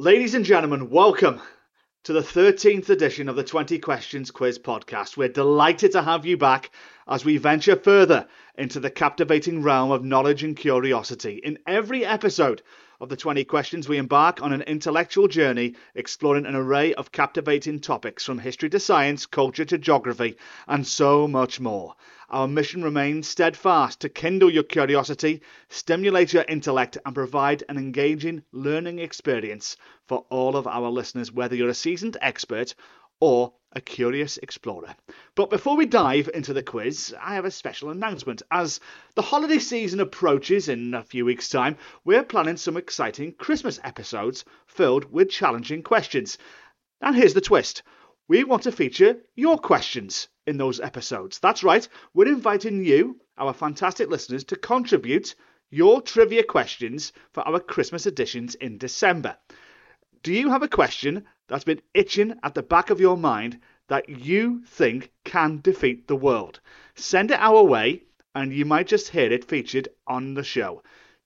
Ladies and gentlemen, welcome to the 13th edition of the 20 Questions Quiz podcast. We're delighted to have you back as we venture further into the captivating realm of knowledge and curiosity. In every episode of the 20 Questions, we embark on an intellectual journey exploring an array of captivating topics from history to science, culture to geography, and so much more. Our mission remains steadfast to kindle your curiosity, stimulate your intellect, and provide an engaging learning experience for all of our listeners, whether you're a seasoned expert or a curious explorer. But before we dive into the quiz, I have a special announcement. As the holiday season approaches in a few weeks' time, we're planning some exciting Christmas episodes filled with challenging questions. And here's the twist. We want to feature your questions in those episodes. That's right, we're inviting you, our fantastic listeners, to contribute your trivia questions for our Christmas editions in December. Do you have a question that's been itching at the back of your mind that you think can defeat the world? Send it our way and you might just hear it featured on the show.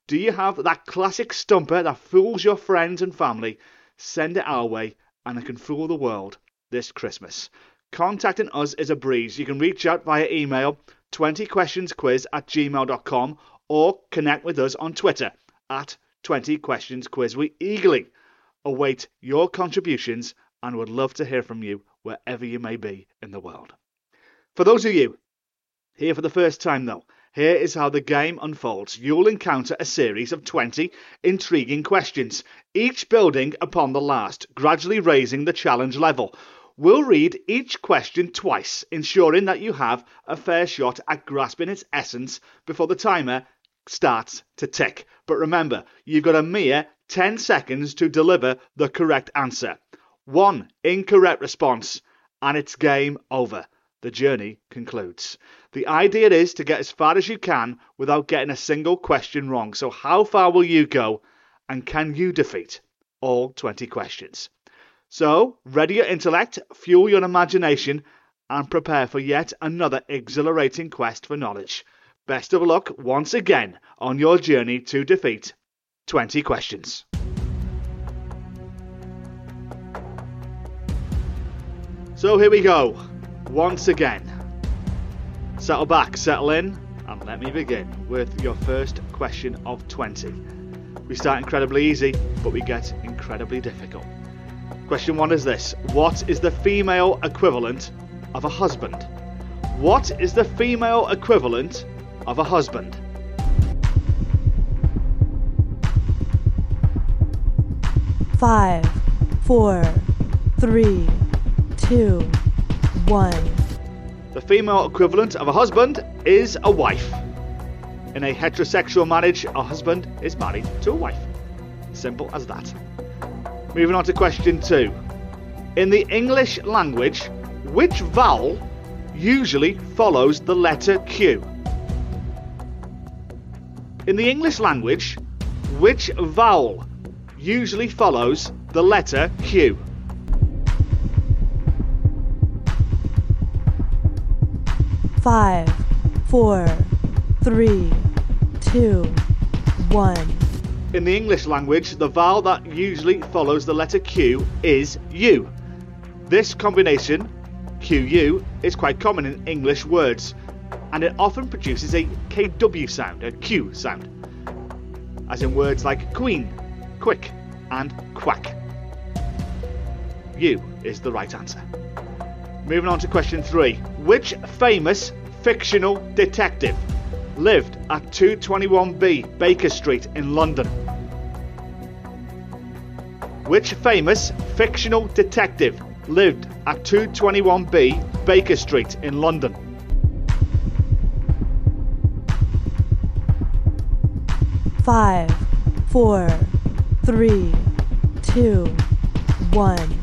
Do you have that classic stumper that fools your friends and family? Send it our way and it can fool the world this Christmas. Contacting us is a breeze. You can reach out via email 20questionsquiz at gmail.com or connect with us on Twitter at 20questionsquiz. We eagerly await your contributions and would love to hear from you wherever you may be in the world. For those of you here for the first time, though, here is how the game unfolds. You'll encounter a series of 20 intriguing questions, each building upon the last, gradually raising the challenge level. We'll read each question twice, ensuring that you have a fair shot at grasping its essence before the timer starts to tick. But remember, you've got a mere 10 seconds to deliver the correct answer. One incorrect response, and it's game over. The journey concludes. The idea is to get as far as you can without getting a single question wrong. So, how far will you go, and can you defeat all 20 questions? So, ready your intellect, fuel your imagination, and prepare for yet another exhilarating quest for knowledge. Best of luck once again on your journey to defeat 20 questions. So here we go, once again. Settle back, settle in, and let me begin with your first question of 20. We start incredibly easy, but we get incredibly difficult. Question one is this What is the female equivalent of a husband? What is the female equivalent of a husband? Five, four, three, two, one. The female equivalent of a husband is a wife. In a heterosexual marriage, a husband is married to a wife. Simple as that. Moving on to question two. In the English language, which vowel usually follows the letter Q? In the English language, which vowel usually follows the letter Q? Five, four, three, two, one. In the English language, the vowel that usually follows the letter Q is U. This combination, QU, is quite common in English words, and it often produces a KW sound, a Q sound, as in words like queen, quick, and quack. U is the right answer. Moving on to question three. Which famous fictional detective lived at 221B Baker Street in London? Which famous fictional detective lived at 221B Baker Street in London? Five, four, three, two, one.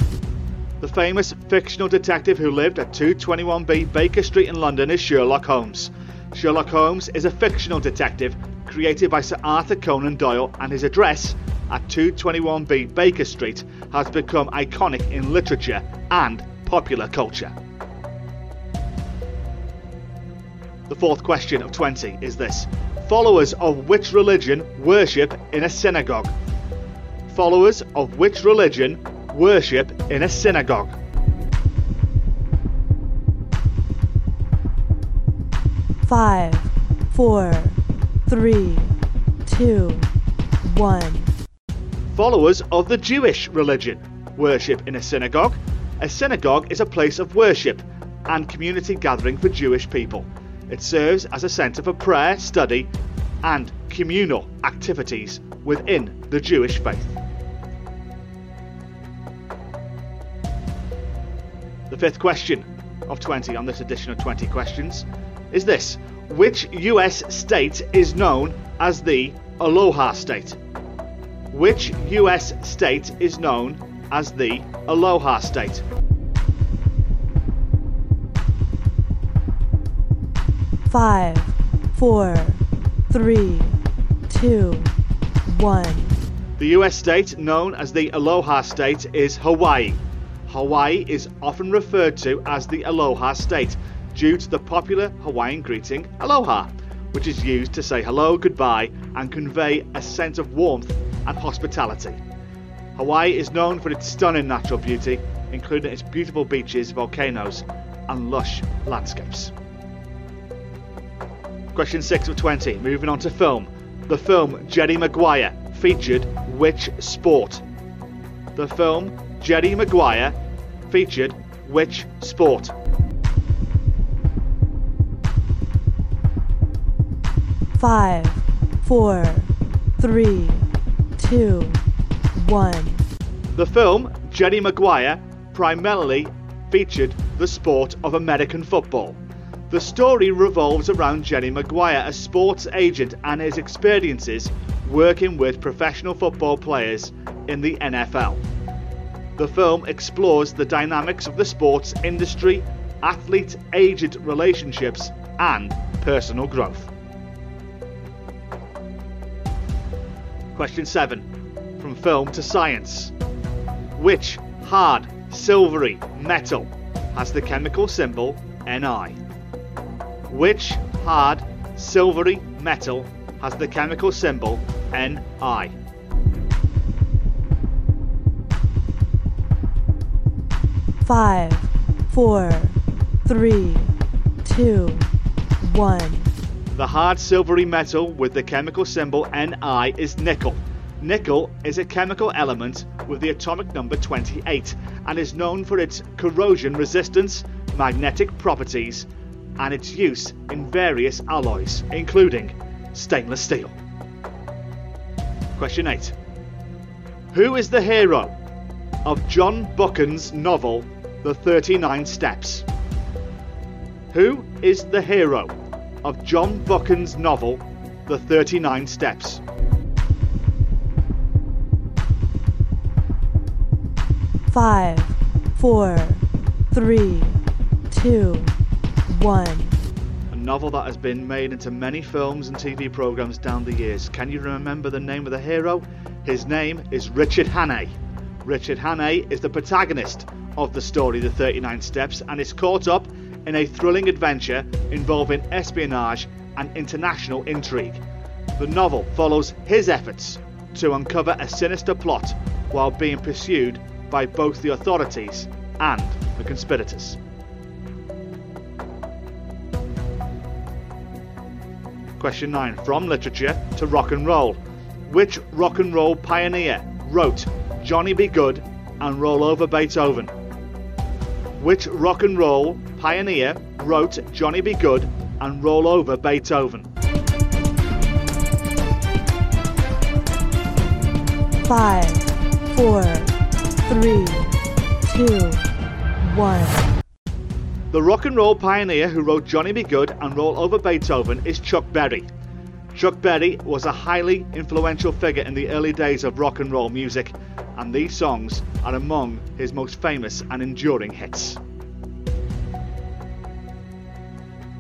The famous fictional detective who lived at 221B Baker Street in London is Sherlock Holmes. Sherlock Holmes is a fictional detective created by Sir Arthur Conan Doyle, and his address at 221B Baker Street has become iconic in literature and popular culture. The fourth question of 20 is this Followers of which religion worship in a synagogue? Followers of which religion worship in a synagogue? Five, four, three, two, one. Followers of the Jewish religion worship in a synagogue. A synagogue is a place of worship and community gathering for Jewish people. It serves as a centre for prayer, study, and communal activities within the Jewish faith. Fifth question of 20 on this edition of 20 questions is this Which US state is known as the Aloha State? Which US state is known as the Aloha State? Five, four, three, two, one. The US state known as the Aloha State is Hawaii. Hawaii is often referred to as the Aloha State due to the popular Hawaiian greeting Aloha, which is used to say hello, goodbye, and convey a sense of warmth and hospitality. Hawaii is known for its stunning natural beauty, including its beautiful beaches, volcanoes, and lush landscapes. Question 6 of 20, moving on to film. The film Jerry Maguire featured which sport? The film Jerry Maguire featured which sport? Five, four, three, two, one. The film Jerry Maguire primarily featured the sport of American football. The story revolves around Jerry Maguire, a sports agent, and his experiences working with professional football players in the NFL. The film explores the dynamics of the sports industry, athlete agent relationships, and personal growth. Question 7 From film to science. Which hard, silvery metal has the chemical symbol Ni? Which hard, silvery metal has the chemical symbol Ni? Five, four, three, two, one. The hard silvery metal with the chemical symbol Ni is nickel. Nickel is a chemical element with the atomic number 28 and is known for its corrosion resistance, magnetic properties, and its use in various alloys, including stainless steel. Question 8. Who is the hero of John Buchan's novel The 39 Steps? Who is the hero of John Buchan's novel The 39 Steps? Five, four, three, two, one. A novel that has been made into many films and TV programs down the years. Can you remember the name of the hero? His name is Richard Hannay. Richard Hannay is the protagonist of the story The 39 Steps and is caught up in a thrilling adventure involving espionage and international intrigue. The novel follows his efforts to uncover a sinister plot while being pursued by both the authorities and the conspirators. Question 9 From literature to rock and roll. Which rock and roll pioneer wrote Johnny B. Goode and Roll Over Beethoven? Which rock and roll pioneer wrote Johnny B. Goode and Roll Over Beethoven? Five, four, three, two, one. The rock and roll pioneer who wrote Johnny B. Goode and Roll Over Beethoven is Chuck Berry. Chuck Berry was a highly influential figure in the early days of rock and roll music, and these songs are among his most famous and enduring hits.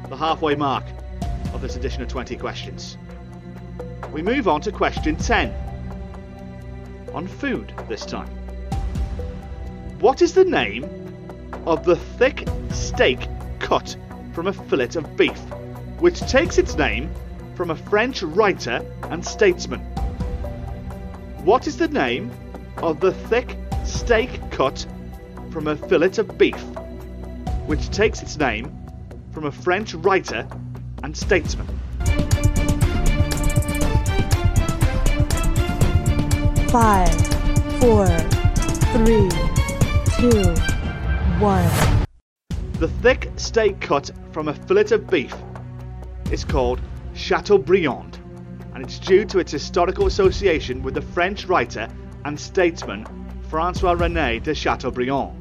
The halfway mark of this edition of 20 questions. We move on to question 10. On food this time. What is the name of the thick steak cut from a fillet of beef, which takes its name from a French writer and statesman. What is the name of the thick steak cut from a fillet of beef, which takes its name from a French writer and statesman? Five, four, three, two, one. The thick steak cut from a fillet of beef is called Chateaubriand, and it's due to its historical association with the French writer and statesman Francois René de Chateaubriand.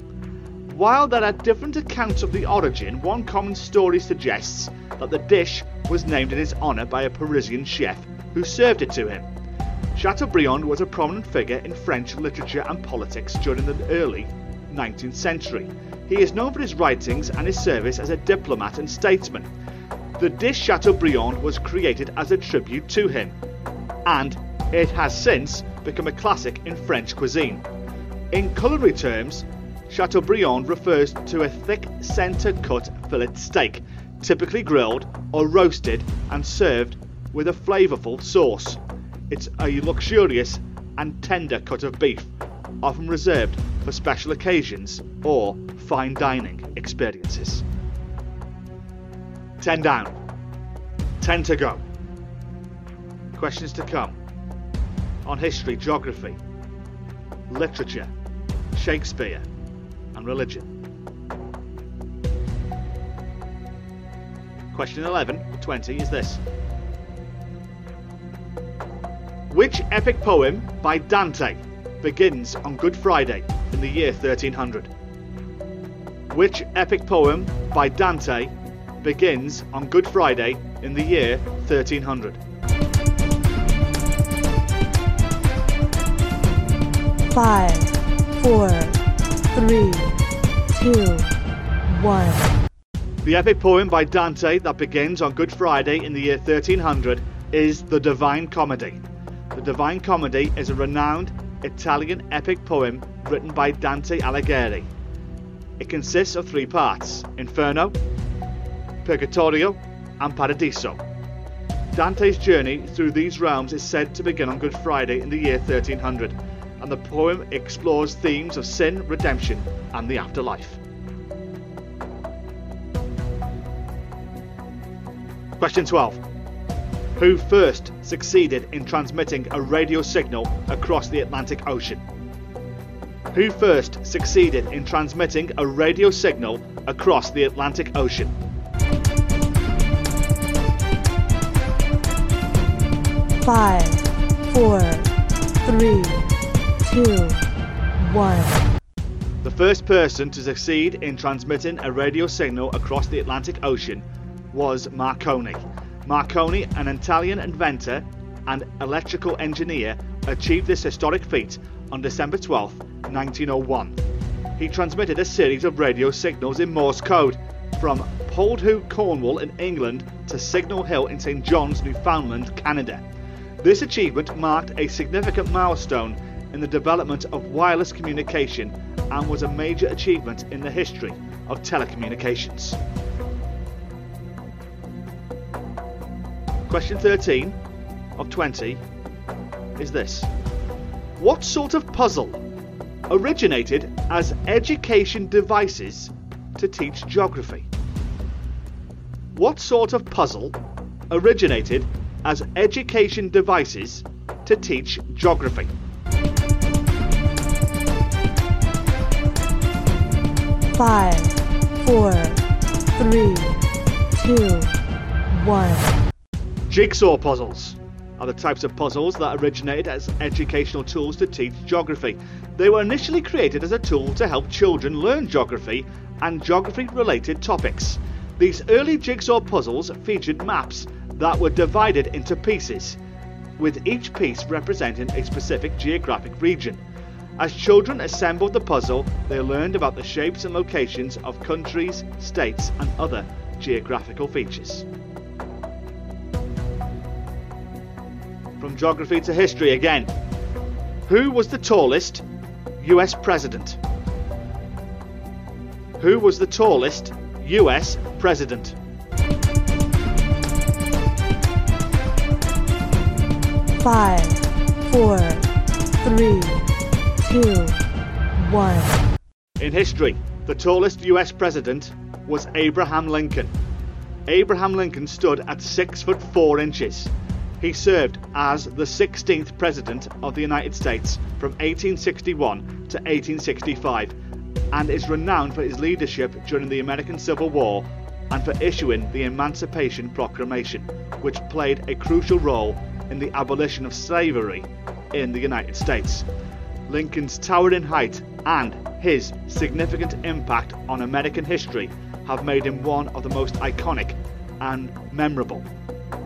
While there are different accounts of the origin, one common story suggests that the dish was named in his honour by a Parisian chef who served it to him. Chateaubriand was a prominent figure in French literature and politics during the early 19th century. He is known for his writings and his service as a diplomat and statesman. The dish Chateaubriand was created as a tribute to him, and it has since become a classic in French cuisine. In culinary terms, Chateaubriand refers to a thick centre cut fillet steak, typically grilled or roasted and served with a flavourful sauce. It's a luxurious and tender cut of beef, often reserved for special occasions or fine dining experiences. 10 down, 10 to go. Questions to come on history, geography, literature, Shakespeare, and religion. Question 11 20 is this. Which epic poem by Dante begins on Good Friday in the year 1300? Which epic poem by Dante begins on Good Friday in the year 1300? Five, four, three, two, one. The epic poem by Dante that begins on Good Friday in the year 1300 is The Divine Comedy. The Divine Comedy is a renowned Italian epic poem written by Dante Alighieri. It consists of three parts Inferno, Purgatorio, and Paradiso. Dante's journey through these realms is said to begin on Good Friday in the year 1300, and the poem explores themes of sin, redemption, and the afterlife. Question 12. Who first succeeded in transmitting a radio signal across the Atlantic Ocean? Who first succeeded in transmitting a radio signal across the Atlantic Ocean? Five, four, three, two, one. The first person to succeed in transmitting a radio signal across the Atlantic Ocean was Marconi. Marconi, an Italian inventor and electrical engineer, achieved this historic feat on December 12, 1901. He transmitted a series of radio signals in Morse code from Poldhu, Cornwall in England to Signal Hill in St John's, Newfoundland, Canada. This achievement marked a significant milestone in the development of wireless communication and was a major achievement in the history of telecommunications. Question 13 of 20 is this What sort of puzzle originated as education devices to teach geography? What sort of puzzle originated as education devices to teach geography? Five, four, three, two, one. Jigsaw puzzles are the types of puzzles that originated as educational tools to teach geography. They were initially created as a tool to help children learn geography and geography related topics. These early jigsaw puzzles featured maps that were divided into pieces, with each piece representing a specific geographic region. As children assembled the puzzle, they learned about the shapes and locations of countries, states, and other geographical features. From geography to history again. Who was the tallest US president? Who was the tallest US president? Five, four, three, two, one. In history, the tallest US president was Abraham Lincoln. Abraham Lincoln stood at 6 foot 4 inches. He served as the 16th President of the United States from 1861 to 1865 and is renowned for his leadership during the American Civil War and for issuing the Emancipation Proclamation, which played a crucial role in the abolition of slavery in the United States. Lincoln's towering height and his significant impact on American history have made him one of the most iconic and memorable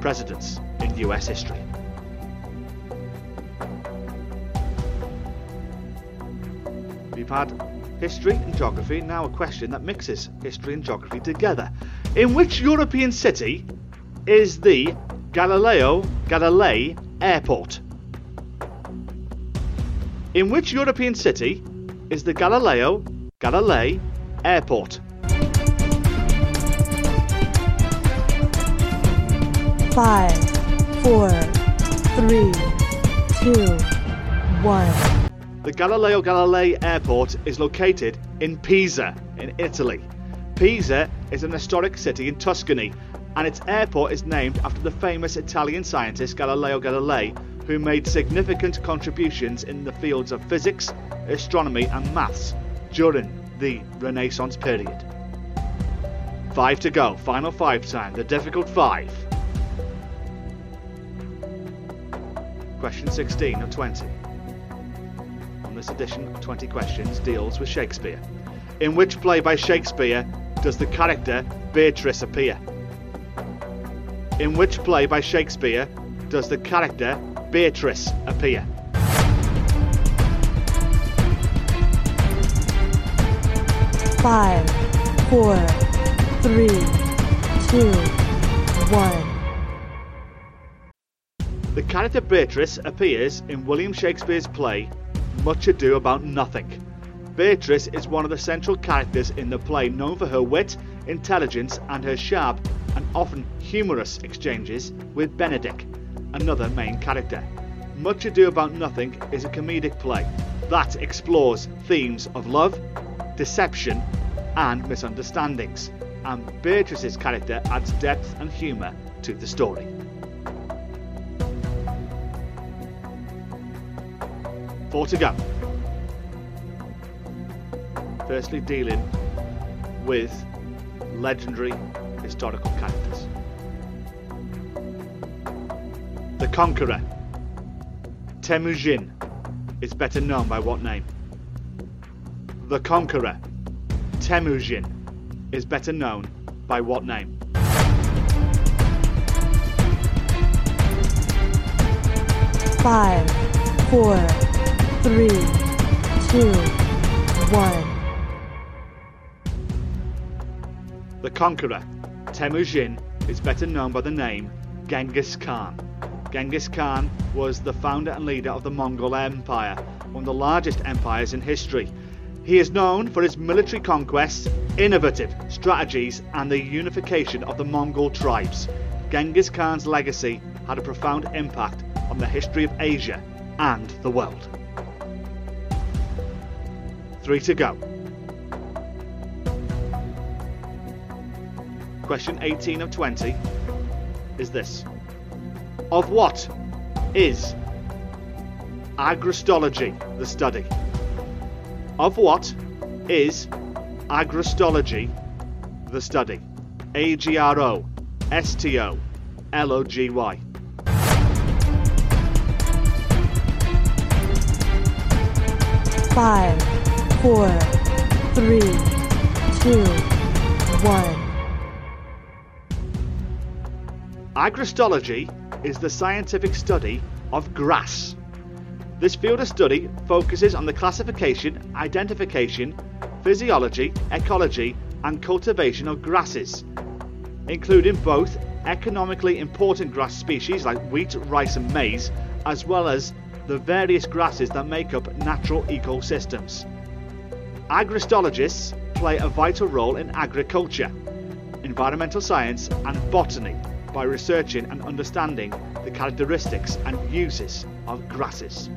presidents in US history. We've had history and geography, now a question that mixes history and geography together. In which European city is the Galileo Galilei Airport? In which European city is the Galileo Galilei Airport? Five, four, three, two, one. The Galileo Galilei Airport is located in Pisa, in Italy. Pisa is an historic city in Tuscany, and its airport is named after the famous Italian scientist Galileo Galilei, who made significant contributions in the fields of physics, astronomy, and maths during the Renaissance period. Five to go, final five time, the difficult five. Question 16 of 20 on this edition of 20 Questions deals with Shakespeare. In which play by Shakespeare does the character Beatrice appear? In which play by Shakespeare does the character Beatrice appear? Five, four, three, two, one. The character Beatrice appears in William Shakespeare's play Much Ado About Nothing. Beatrice is one of the central characters in the play, known for her wit, intelligence, and her sharp and often humorous exchanges with Benedick, another main character. Much Ado About Nothing is a comedic play that explores themes of love, deception, and misunderstandings, and Beatrice's character adds depth and humour to the story. Four to go. Firstly, dealing with legendary historical characters. Conqueror. Temujin is better known by what name? The Conqueror. Temujin is better known by what name? Five, four, three, two, one. The Conqueror, Temujin, is better known by the name Genghis Khan. Genghis Khan was the founder and leader of the Mongol Empire, one of the largest empires in history. He is known for his military conquests, innovative strategies, and the unification of the Mongol tribes. Genghis Khan's legacy had a profound impact on the history of Asia and the world. Three to go. Question 18 of 20 is this Of what is agrostology the study? Of what is agrostology the study? A G R O S T O L O G Y. Five, four, three, two, one. Agrostology is the scientific study of grass. This field of study focuses on the classification, identification, physiology, ecology, and cultivation of grasses, including both economically important grass species like wheat, rice, and maize, as well as the various grasses that make up natural ecosystems. Agrostologists play a vital role in agriculture, environmental science, and botany by researching and understanding the characteristics and uses of grasses.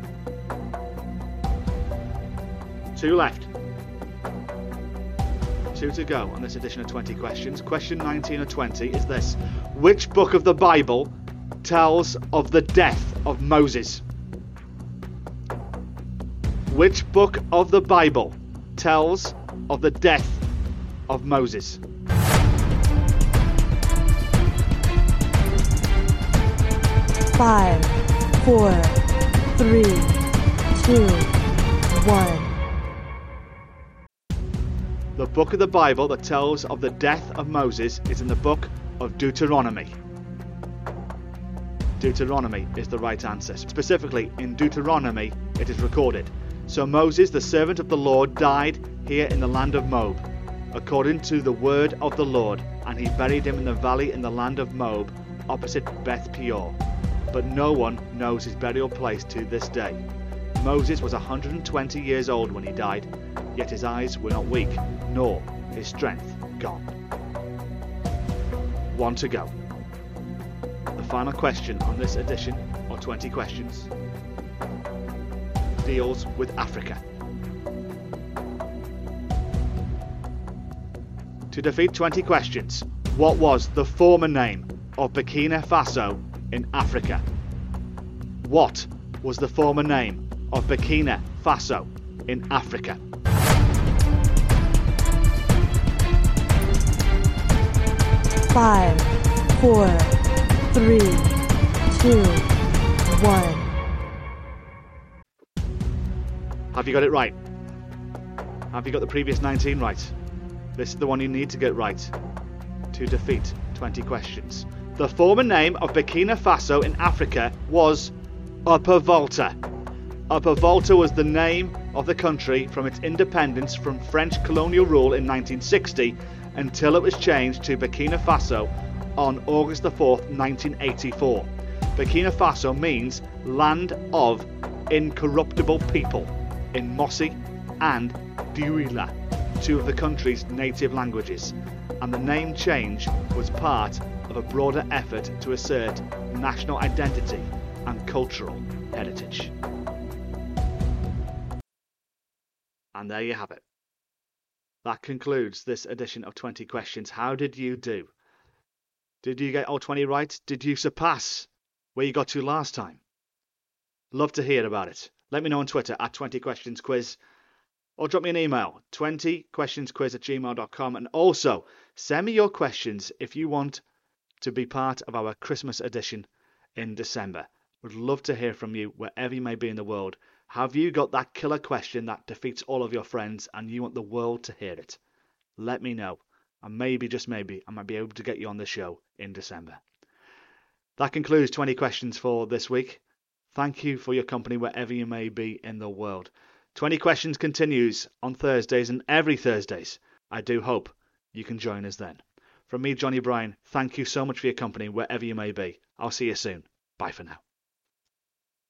Two left. Two to go on this edition of 20 questions. Question 19 or 20 is this Which book of the Bible tells of the death of Moses? Which book of the Bible tells of the death of Moses? Five, four, three, two, one. The book of the Bible that tells of the death of Moses is in the book of Deuteronomy. Deuteronomy is the right answer. Specifically, in Deuteronomy, it is recorded. So Moses, the servant of the Lord, died here in the land of Moab, according to the word of the Lord, and he buried him in the valley in the land of Moab, opposite Beth Peor. But no one knows his burial place to this day. Moses was 120 years old when he died, yet his eyes were not weak, nor his strength gone. One to go. The final question on this edition of 20 questions deals with Africa. To defeat 20 questions, what was the former name of Burkina Faso in Africa? What was the former name of Burkina Faso in Africa? Five, four, three, two, one. Have you got it right? Have you got the previous 19 right? This is the one you need to get right to defeat 20 questions. The former name of Burkina Faso in Africa was Upper Volta. Upper Volta was the name of the country from its independence from French colonial rule in 1960 until it was changed to Burkina Faso on August 4, 1984. Burkina Faso means land of incorruptible people in Mossi and Dioula, two of the country's native languages, and the name change was part of a broader effort to assert national identity and cultural heritage. And there you have it. That concludes this edition of 20 Questions. How did you do? Did you get all 20 right? Did you surpass where you got to last time? Love to hear about it. Let me know on Twitter at 20 Questions Quiz or drop me an email 20questionsquiz at gmail.com and also send me your questions if you want to be part of our Christmas edition in December. Would love to hear from you wherever you may be in the world. Have you got that killer question that defeats all of your friends and you want the world to hear it? Let me know. And maybe, just maybe, I might be able to get you on the show in December. That concludes 20 questions for this week. Thank you for your company wherever you may be in the world. 20 questions continues on Thursdays and every Thursdays. I do hope you can join us then. From me, Johnny Bryan, thank you so much for your company wherever you may be. I'll see you soon. Bye for now.